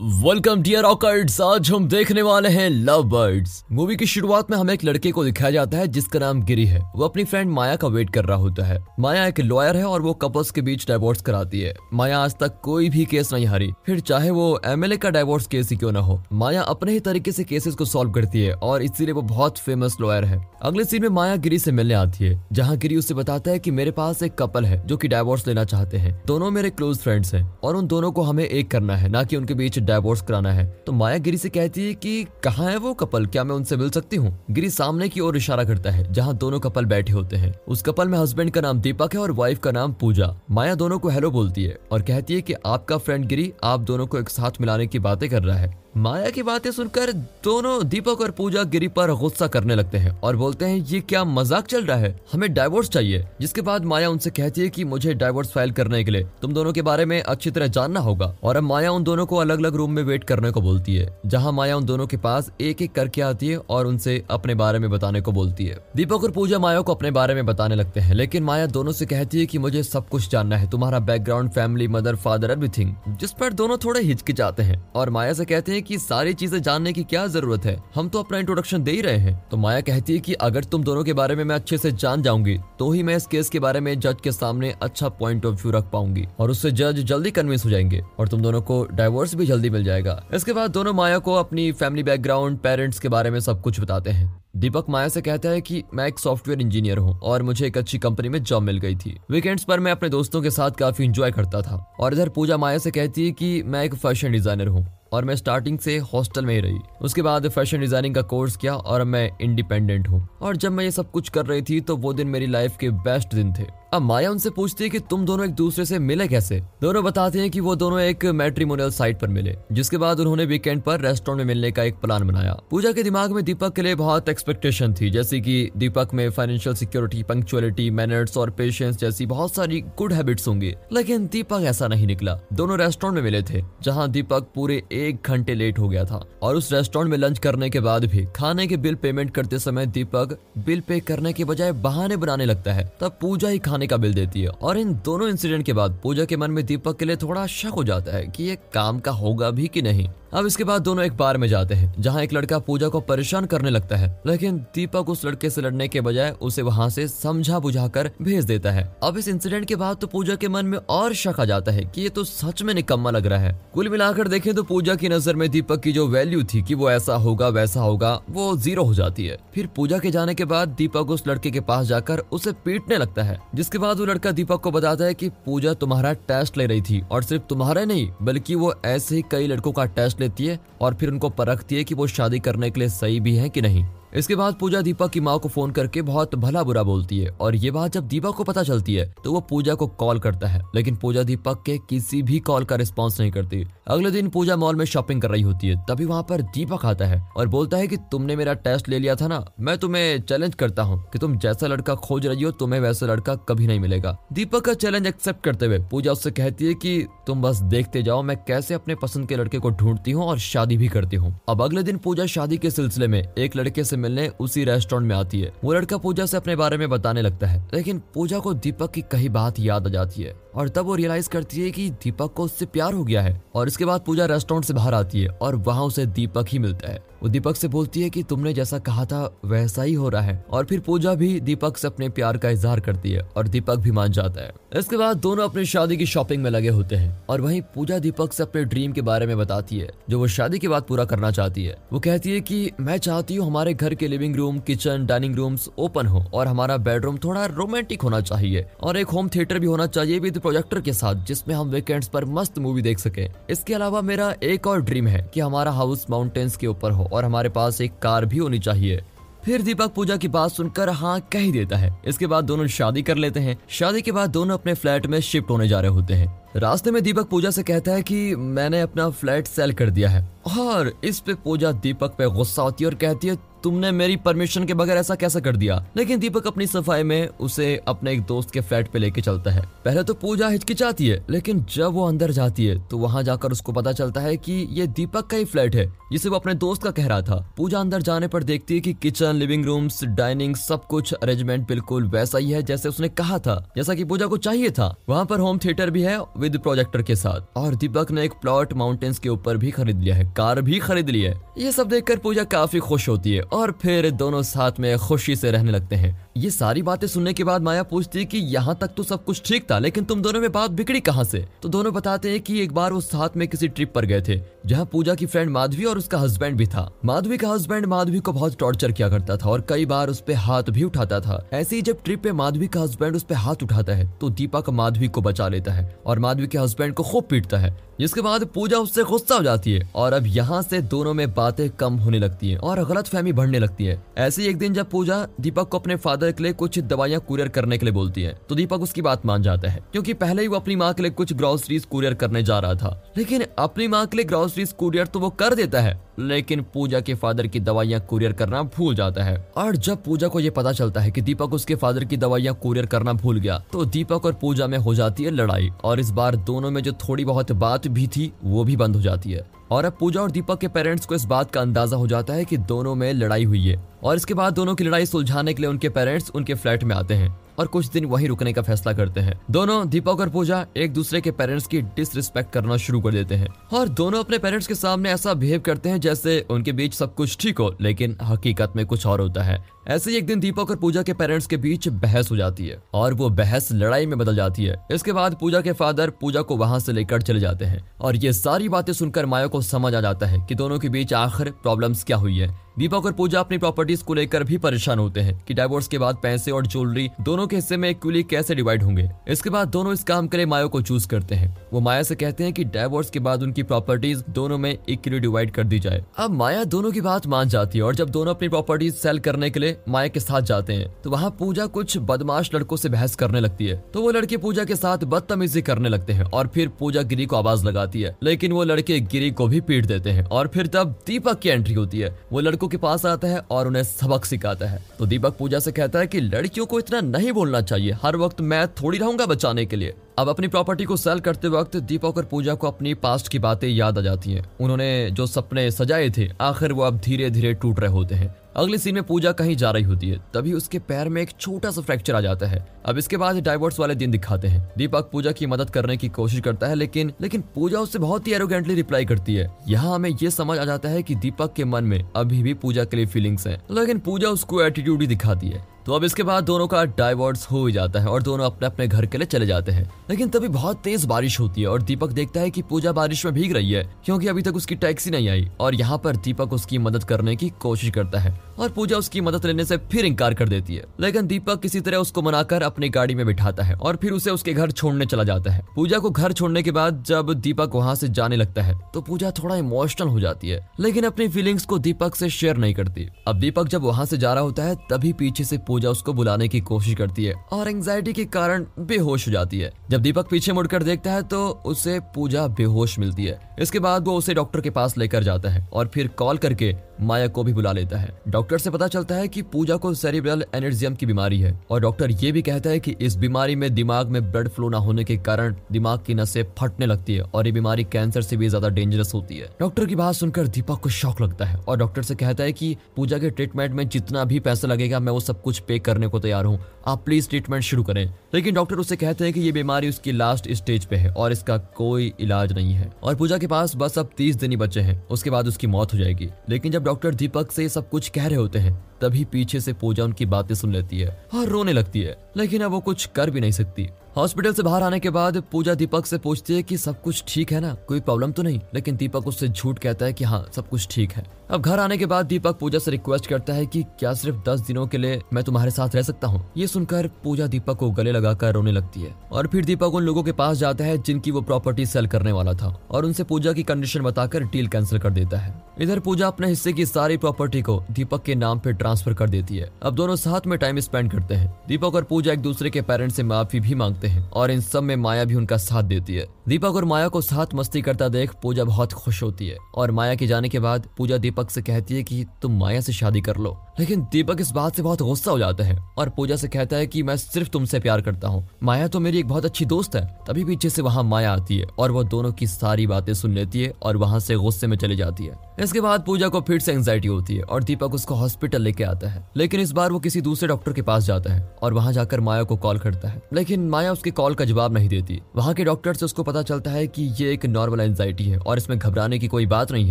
Welcome dear ऑकर्ड्स आज हम देखने वाले हैं लव बर्ड्स मूवी की शुरुआत में हमें एक लड़के को दिखाया जाता है जिसका नाम गिरी है। वो अपनी फ्रेंड माया का वेट कर रहा होता है। माया एक लॉयर है और वो कपल्स के बीच डाइवोर्स कराती है। माया आज तक कोई भी केस नहीं हारी। फिर चाहे वो एमएलए का डाइवोर्स केस ही क्यों ना हो, माया अपने ही तरीके से केसेस को सॉल्व करती है और इसीलिए वो बहुत फ़ेमस लॉयर है। अगले सीन में माया गिरी से मिलने आती है, जहाँ गिरी उससे बताता है की मेरे पास एक कपल है जो की डाइवोर्स लेना चाहते हैं। दोनों मेरे क्लोज फ्रेंड्स है और उन दोनों को हमें एक करना है, न की उनके बीच डाइवोर्स कराना है। तो माया गिरी से कहती है कि, कहाँ है वो कपल? क्या मैं उनसे मिल सकती हूँ? गिरी सामने की ओर इशारा करता है, जहाँ दोनों कपल बैठे होते हैं। उस कपल में हस्बैंड का नाम दीपक है और वाइफ का नाम पूजा। माया दोनों को हेलो बोलती है और कहती है की, आपका फ्रेंड गिरी, आप दोनों को एक साथ मिलाने की बातें कर रहा है। माया की बातें सुनकर दोनों दीपक और पूजा गिरी पर गुस्सा करने लगते हैं और बोलते हैं, ये क्या मज़ाक चल रहा है? हमें डाइवोर्स चाहिए। जिसके बाद माया उनसे कहती है कि, मुझे डाइवोर्स फ़ाइल करने के लिए। तुम दोनों के बारे में अच्छी तरह जानना होगा। और अब माया उन दोनों को अलग अलग रूम में वेट करने को बोलती है, जहाँ माया उन दोनों के पास एक एक करके आती है और उनसे अपने बारे में बताने को बोलती है। दीपक और पूजा माया को अपने बारे में बताने लगते हैं, लेकिन माया दोनों से कहती है की, मुझे सब कुछ जानना है। तुम्हारा background family mother father everything जिस पर दोनों थोड़े हिचकिचाते हैं और माया से कहते हैं की सारी चीज़ें जानने की क्या ज़रूरत है? हम तो अपना इंट्रोडक्शन दे ही रहे हैं। तो माया कहती है कि अगर तुम दोनों के बारे में मैं अच्छे से जान जाऊँगी तो ही मैं इस केस के बारे में जज के सामने अच्छा पॉइंट ऑफ़ व्यू रख पाऊँगी और उससे जज जल्दी कन्विंस हो जाएँगे और तुम दोनों को डाइवोर्स भी जल्दी मिल जाएगा। इसके बाद दोनों माया को अपनी फैमिली बैकग्राउंड पेरेंट्स के बारे में सब कुछ बताते हैं। दीपक माया से कहता है कि मैं एक सॉफ्टवेयर इंजीनियर हूँ और मुझे एक अच्छी कंपनी में जॉब मिल गई थी। वीकेंड्स पर मैं अपने दोस्तों के साथ काफ़ी इंजॉय करता था और इधर पूजा माया से कहती है कि मैं एक फ़ैशन डिज़ाइनर हूँ और मैं स्टार्टिंग से हॉस्टल में ही रही। उसके बाद फ़ैशन डिज़ाइनिंग का कोर्स किया और मैं इंडिपेंडेंट हूँ। और जब मैं ये सब कुछ कर रही थी तो वो दिन मेरी लाइफ के बेस्ट दिन थे। अब माया उनसे पूछती है कि तुम दोनों एक दूसरे से मिले कैसे? दोनों बताते हैं कि वो दोनों एक मैट्रिमोनियल साइट पर मिले, जिसके बाद उन्होंने वीकेंड पर रेस्टोरेंट में मिलने का एक प्लान बनाया। पूजा के दिमाग में दीपक के लिए बहुत एक्सपेक्टेशन थी, जैसे कि दीपक में फाइनेंशियल सिक्योरिटी पंक्चुअलिटी मैनर्स और पेशेंस जैसी बहुत सारी गुड हैबिट्स होंगी। लेकिन दीपक ऐसा नहीं निकला। दोनों रेस्टोरेंट में मिले थे, जहाँ दीपक पूरे एक घंटे लेट हो गया था। और उस रेस्टोरेंट में लंच करने के बाद भी खाने के बिल पेमेंट करते समय दीपक बिल पे करने के बजाय बहाने बनाने लगता है। तब पूजा ही खाने का बिल देती है। और इन दोनों इंसिडेंट के बाद पूजा के मन में दीपक के लिए थोड़ा शक हो जाता है कि ये काम का होगा भी कि नहीं। अब इसके बाद दोनों एक बार में जाते हैं, जहाँ एक लड़का पूजा को परेशान करने लगता है, लेकिन दीपक उस लड़के से लड़ने के बजाय उसे वहाँ से समझा बुझाकर भेज देता है। अब इस इंसिडेंट के बाद तो पूजा के मन में और शक आ जाता है कि ये तो सच में निकम्मा लग रहा है। कुल मिलाकर देखे तो पूजा की नज़र में दीपक की जो वैल्यू थी की वो ऐसा होगा, वैसा होगा, वो ज़ीरो हो जाती है। फिर पूजा के जाने के बाद दीपक उस लड़के के पास जाकर उसे पीटने लगता है, जिसके बाद वो लड़का दीपक को बताता है की पूजा तुम्हारा टेस्ट ले रही थी, और सिर्फ़ तुम्हारा नहीं, बल्कि वो ऐसे ही कई लड़कों का टेस्ट लेती है और फिर उनको परखती है कि वो शादी करने के लिए सही भी है कि नहीं। इसके बाद पूजा दीपक की माँ को फ़ोन करके बहुत भला बुरा बोलती है और ये बात जब दीपक को पता चलती है तो वो पूजा को कॉल करता है। लेकिन पूजा दीपक के किसी भी कॉल का रिस्पॉन्स नहीं करती। अगले दिन पूजा मॉल में शॉपिंग कर रही होती है, तभी वहाँ पर दीपक आता है और बोलता है की तुमने मेरा टेस्ट ले लिया था ना, मैं तुम्हें चैलेंज करता हूँ की तुम जैसा लड़का खोज रही हो, तुम्हें वैसा लड़का कभी नहीं मिलेगा। दीपक का चैलेंज एक्सेप्ट करते हुए पूजा उससे कहती है की तुम बस देखते जाओ, मैं कैसे अपने पसंद के लड़के को ढूंढती हूँ और शादी भी करती हूँ। अब अगले दिन पूजा शादी के सिलसिले में एक लड़के से मिलने उसी रेस्टोरेंट में आती है। वो लड़का पूजा से अपने बारे में बताने लगता है, लेकिन पूजा को दीपक की कही बात याद आ जाती है और तब वो रियलाइज़ करती है कि दीपक को उससे प्यार हो गया है और इसके बाद पूजा रेस्टोरेंट से बाहर आती है और वहाँ उसे दीपक ही मिलता है। वो दीपक से बोलती है कि तुमने जैसा कहा था वैसा ही हो रहा है। और फिर पूजा भी दीपक से अपने प्यार का इजहार करती है और दीपक भी मान जाता है। इसके बाद दोनों अपनी शादी की शॉपिंग में लगे होते हैं और वहीं पूजा दीपक से अपने ड्रीम के बारे में बताती है, जो वो शादी के बाद पूरा करना चाहती है। वो कहती है की मैं चाहती हूँ हमारे घर के living room kitchen dining room open हो और हमारा बेडरूम थोड़ा रोमांटिक होना चाहिए और एक होम थिएटर भी होना चाहिए विद प्रोजेक्टर के साथ, जिसमें हम वीकेंड्स पर मस्त मूवी देख सके। इसके अलावा मेरा एक और ड्रीम है कि हमारा हाउस माउंटेन्स के ऊपर हो। और हमारे पास एक कार भी होनी चाहिए। फिर दीपक पूजा की बात सुनकर हाँ कह ही देता है। इसके बाद दोनों शादी कर लेते हैं। शादी के बाद दोनों अपने फ्लैट में शिफ्ट होने जा रहे होते हैं। रास्ते में दीपक पूजा से कहता है कि मैंने अपना फ्लैट सेल कर दिया है। और इस पे पूजा दीपक पे गुस्सा होती है और कहती है, तुमने मेरी परमिशन के बगैर ऐसा कैसे कर दिया? लेकिन दीपक अपनी सफ़ाई में उसे अपने एक दोस्त के फ्लैट पे लेके चलता है। पहले तो पूजा हिचकिचाती है, लेकिन जब वो अंदर जाती है तो वहाँ जाकर उसको पता चलता है कि ये दीपक का ही फ्लैट है, जिसे वो अपने दोस्त का कह रहा था। पूजा अंदर जाने पर देखती है कि किचन लिविंग रूम्स डाइनिंग सब कुछ अरेंजमेंट बिल्कुल वैसा ही है जैसे उसने कहा था, जैसा की पूजा को चाहिए था। वहाँ पर होम थिएटर भी है विद प्रोजेक्टर के साथ। और दीपक ने एक प्लॉट माउंटेन्स के ऊपर भी खरीद लिया है, कार भी खरीद ली है। ये सब देखकर पूजा काफ़ी खुश होती है और फिर दोनों साथ में खुशी से रहने लगते हैं। ये सारी बातें सुनने के बाद माया पूछती कि यहाँ तक तो सब कुछ ठीक था, लेकिन तुम दोनों में बात बिगड़ी कहाँ से? तो दोनों बताते हैं कि एक बार वो साथ में किसी ट्रिप पर गए थे, जहाँ पूजा की फ्रेंड माधवी और उसका हस्बैंड भी था। माधवी का हस्बैंड माधवी को बहुत टॉर्चर किया करता था और कई बार उस पर हाथ भी उठाता था। ऐसे ही जब ट्रिप पे माधवी का हस्बैंड उस पर हाथ उठाता है तो दीपक माधवी को बचा लेता है और माधवी के हस्बैंड को खूब पीटता है। जिसके बाद पूजा उससे गुस्सा हो जाती है और अब यहाँ से दोनों में बातें कम होने लगती है और गलत फहमी बढ़ने लगती है। ऐसे एक दिन जब पूजा दीपक को अपने फादर के लिए कुछ दवाइयाँ कुरियर करने के लिए बोलती है तो दीपक उसकी बात मान जाता है, क्योंकि पहले ही वो अपनी माँ के लिए कुछ ग्रोसरीज कुरियर करने जा रहा था। लेकिन अपनी माँ के लिए ग्रोसरीज कुरियर तो वो कर देता है, लेकिन पूजा के फादर की दवाइयाँ कुरियर करना भूल जाता है। और जब पूजा को ये पता चलता है कि दीपक उसके फादर की दवाइयाँ कुरियर करना भूल गया तो दीपक और पूजा में हो जाती है लड़ाई। और इस बार दोनों में जो थोड़ी बहुत बात भी थी वो भी बंद हो जाती है। और अब पूजा और दीपक के पेरेंट्स को इस बात का अंदाज़ा हो जाता है कि दोनों में लड़ाई हुई है। और इसके बाद दोनों की लड़ाई सुलझाने के लिए उनके पेरेंट्स उनके फ्लैट में आते हैं और कुछ दिन वहीं रुकने का फैसला करते हैं। दोनों, दीपक और पूजा, एक दूसरे के पेरेंट्स की डिसरिस्पेक्ट करना शुरू कर देते हैं। और दोनों अपने पेरेंट्स के सामने ऐसा बिहेव करते हैं जैसे उनके बीच सब कुछ ठीक हो, लेकिन हकीकत में कुछ और होता है। ऐसे ही एक दिन दीपक और पूजा के पेरेंट्स के बीच बहस हो जाती है और वो बहस लड़ाई में बदल जाती है। इसके बाद पूजा के फादर पूजा को वहाँ से लेकर चले जाते हैं। और ये सारी बातें सुनकर माया को समझ आ जाता है कि दोनों के बीच आखिर प्रॉब्लम्स क्या हुई है। दीपक और पूजा अपनी प्रॉपर्टीज़ को लेकर भी परेशान होते हैं कि डाइवोर्स के बाद पैसे और ज्वेलरी दोनों के हिस्से में इक्वली कैसे डिवाइड होंगे। इसके बाद दोनों इस काम के लिए माया को चूज़ करते हैं। वो माया से कहते हैं कि डाइवोर्स के बाद उनकी प्रॉपर्टीज़ दोनों में इक्वली डिवाइड कर दी जाए। अब माया दोनों की बात मान जाती है और जब दोनों अपनी प्रॉपर्टीज़ सेल करने के लिए माया के साथ जाते हैं तो वहाँ पूजा कुछ बदमाश लड़कों से बहस करने लगती है। तो वो लड़के पूजा के साथ बदतमीजी करने लगते हैं और फिर पूजा गिरी को आवाज़ लगाती है। लेकिन वो लड़के गिरी को भी पीट देते हैं और फिर तब दीपक की एंट्री होती है। वो लड़कों के पास आता है और उन्हें सबक सिखाता है। तो दीपक पूजा से कहता है कि लड़कियों को इतना नहीं बोलना चाहिए। हर वक्त मैं थोड़ी रहूँगा बचाने के लिए। अब अपनी प्रॉपर्टी को सेल करते वक्त दीपक और पूजा को अपनी पास्ट की बातें याद आ जाती हैं। उन्होंने जो सपने सजाए थे, आखिर वो अब धीरे धीरे टूट रहे होते हैं। अगले सीन में पूजा कहीं जा रही होती है, तभी उसके पैर में एक छोटा सा फ्रैक्चर आ जाता है। अब इसके बाद डाइवोर्स वाले दिन दिखाते हैं। दीपक पूजा की मदद करने की कोशिश करता है, लेकिन लेकिन पूजा उससे बहुत ही एरोगेंटली रिप्लाई करती है। यहाँ हमें ये समझ आ जाता है कि दीपक के मन में अभी भी पूजा के लिए फीलिंग्स हैं, लेकिन पूजा उसको एटीट्यूड ही दिखाती है। तो अब इसके बाद दोनों का डाइवोर्स हो ही जाता है और दोनों अपने अपने घर के लिए चले जाते हैं। लेकिन तभी बहुत तेज बारिश होती है और दीपक देखता है कि पूजा बारिश में भीग रही है, क्योंकि अभी तक उसकी टैक्सी नहीं आई और यहाँ पर दीपक उसकी मदद करने की कोशिश करता है और पूजा उसकी मदद लेने से फिर इंकार कर देती है। लेकिन दीपक किसी तरह उसको मनाकर अपनी गाड़ी में बिठाता है और फिर उसे उसके घर छोड़ने चला जाता है। पूजा को घर छोड़ने के बाद जब दीपक वहाँ से जाने लगता है तो पूजा थोड़ा इमोशनल हो जाती है, लेकिन अपनी फीलिंग्स को दीपक से शेयर नहीं करती। अब दीपक जब वहाँ से जा रहा होता है, तभी पीछे से पूजा उसको बुलाने की कोशिश करती है और एंग्जाइटी के कारण बेहोश हो जाती है। जब दीपक पीछे मुड़कर देखता है तो उसे पूजा बेहोश मिलती है। इसके बाद वो उसे डॉक्टर के पास लेकर जाता है और फिर कॉल करके माया को भी बुला लेता है। डॉक्टर से पता चलता है कि पूजा को सेरिब्रल एनर्जियम की बीमारी है और डॉक्टर ये भी कहता है कि इस बीमारी में दिमाग में ब्लड फ्लो ना होने के कारण दिमाग की नसें फटने लगती है और ये बीमारी कैंसर से भी ज़्यादा डेंजरस होती है। डॉक्टर की बात सुनकर दीपक को शौक लगता है और डॉक्टर से कहता है की पूजा के ट्रीटमेंट में जितना भी पैसा लगेगा, मैं वो सब कुछ पे करने को तैयार हूँ। आप प्लीज़ ट्रीटमेंट शुरू करें। लेकिन डॉक्टर उसे कहते हैं कि ये बीमारी उसकी लास्ट स्टेज पे है और इसका कोई इलाज नहीं है। और पूजा के पास बस अब तीस दिन ही बचे हैं। उसके बाद उसकी मौत हो जाएगी। लेकिन जब डॉक्टर दीपक से सब कुछ कह रहे होते हैं, तभी पीछे से पूजा उनकी बातें सुन लेती है और रोने लगती है। लेकिन अब वो कुछ कर भी नहीं सकती। हॉस्पिटल से बाहर आने के बाद पूजा दीपक से पूछती है कि सब कुछ ठीक है ना? कोई प्रॉब्लम तो नहीं? लेकिन दीपक उससे झूठ कहता है कि हाँ सब कुछ ठीक है। अब घर आने के बाद दीपक पूजा से रिक्वेस्ट करता है कि क्या सिर्फ़ दस दिनों के लिए मैं तुम्हारे साथ रह सकता हूँ? ये सुनकर पूजा दीपक को गले लगाकर रोने लगती है। और फिर दीपक उन लोगों के पास जाता है जिनकी वो प्रॉपर्टी सेल करने वाला था और उनसे पूजा की कंडीशन बताकर डील कैंसिल कर देता है। इधर पूजा अपने हिस्से की सारी प्रॉपर्टी को दीपक के नाम पे ट्रांसफ़र कर देती है। अब दोनों साथ में टाइम स्पेंड करते हैं। दीपक और पूजा एक दूसरे के पेरेंट्स से माफ़ी भी मांगते हैं। और इन सब में माया भी उनका साथ देती है। दीपक और माया को साथ मस्ती करता देख पूजा बहुत खुश होती है और माया के जाने के बाद पूजा दीपक से कहती है कि तुम माया से शादी कर लो। लेकिन दीपक इस बात से बहुत गुस्सा हो जाता है और पूजा से कहता है कि मैं सिर्फ़ तुमसे प्यार करता हूँ। माया तो मेरी एक बहुत अच्छी दोस्त है। तभी पीछे से वहाँ माया आती है और वो दोनों की सारी बातें सुन लेती है और वहाँ से गुस्से में चली जाती है। इसके बाद पूजा को फिर से एंजाइटी होती है और दीपक उसको हॉस्पिटल लेके आता है। लेकिन इस बार वो किसी दूसरे डॉक्टर के पास जाता है और वहाँ जाकर माया को कॉल करता है। लेकिन माया उसके कॉल का जवाब नहीं देती। वहाँ के डॉक्टर से उसको पता चलता है की ये एक नॉर्मल एंजाइटी है और इसमें घबराने की कोई बात नहीं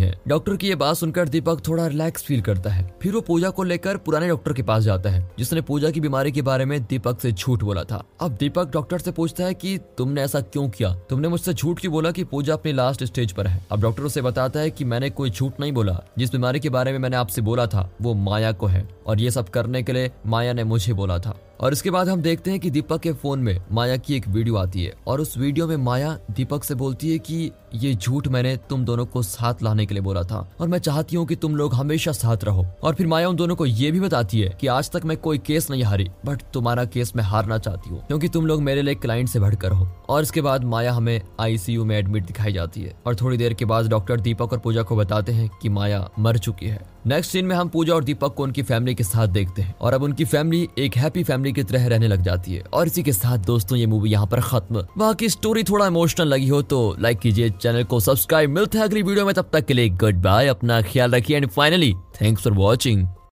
है। डॉक्टर की ये बात सुनकर दीपक थोड़ा रिलैक्स फील करता है। फिर वो पूजा को लेकर पुराने डॉक्टर के पास जाता है, जिसने पूजा की बीमारी के बारे में दीपक से झूठ बोला था। अब दीपक डॉक्टर से पूछता है कि तुमने ऐसा क्यों किया? तुमने मुझसे झूठ क्यों बोला कि पूजा अपनी लास्ट स्टेज पर है? अब डॉक्टर उसे बताता है कि मैंने कोई झूठ नहीं बोला। जिस बीमारी के बारे में मैंने आपसे बोला था, वो माया को है। और ये सब करने के लिए माया ने मुझे बोला था। और इसके बाद हम देखते हैं कि दीपक के फ़ोन में माया की एक वीडियो आती है और उस वीडियो में माया दीपक से बोलती है कि ये झूठ मैंने तुम दोनों को साथ लाने के लिए बोला था और मैं चाहती हूँ कि तुम लोग हमेशा साथ रहो। और फिर माया उन दोनों को ये भी बताती है कि आज तक मैं कोई केस नहीं हारी, बट तुम्हारा केस मैं हारना चाहती हूँ, क्योंकि तुम लोग मेरे लिए क्लाइंट से बढ़कर हो। और इसके बाद माया हमें आईसीयू में एडमिट दिखाई जाती है और थोड़ी देर के बाद डॉक्टर दीपक और पूजा को बताते हैं कि माया मर चुकी है। नेक्स्ट सीन में हम पूजा और दीपक को उनकी फैमिली के साथ देखते हैं और अब उनकी फैमिली एक हैप्पी फैमिली की तरह रहने लग जाती है। और इसी के साथ दोस्तों, ये मूवी यहाँ पर खत्म। बाकी स्टोरी थोड़ा इमोशनल लगी हो तो लाइक कीजिए चैनल को सब्सक्राइब मिलते हैं अगली वीडियो में, तब तक के लिए गुड बाय अपना ख्याल रखिए and finally thanks for watching